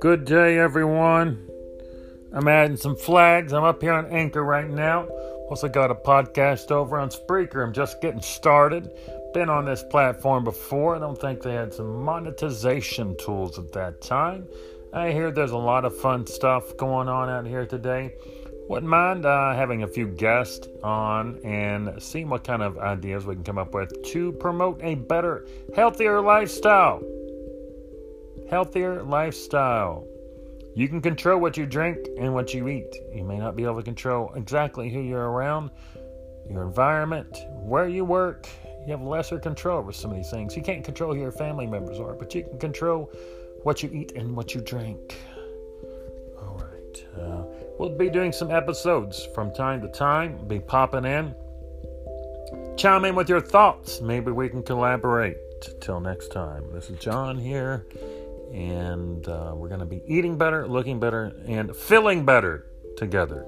Good day, everyone. I'm adding some flags. I'm up here on Anchor right now. Also, got a podcast over on Spreaker. I'm just getting started. Been on this platform before. I don't think they had some monetization tools at that time. I hear there's a lot of fun stuff going on out here today. Wouldn't mind uh, having a few guests on and seeing what kind of ideas we can come up with to promote a better, healthier lifestyle. Healthier lifestyle. You can control what you drink and what you eat. You may not be able to control exactly who you're around, your environment, where you work. You have lesser control over some of these things. You can't control who your family members are, but you can control what you eat and what you drink. All right. Uh, We'll be doing some episodes from time to time, be popping in. Chime in with your thoughts. Maybe we can collaborate. Till next time, this is John here, and uh, we're going to be eating better, looking better, and feeling better together.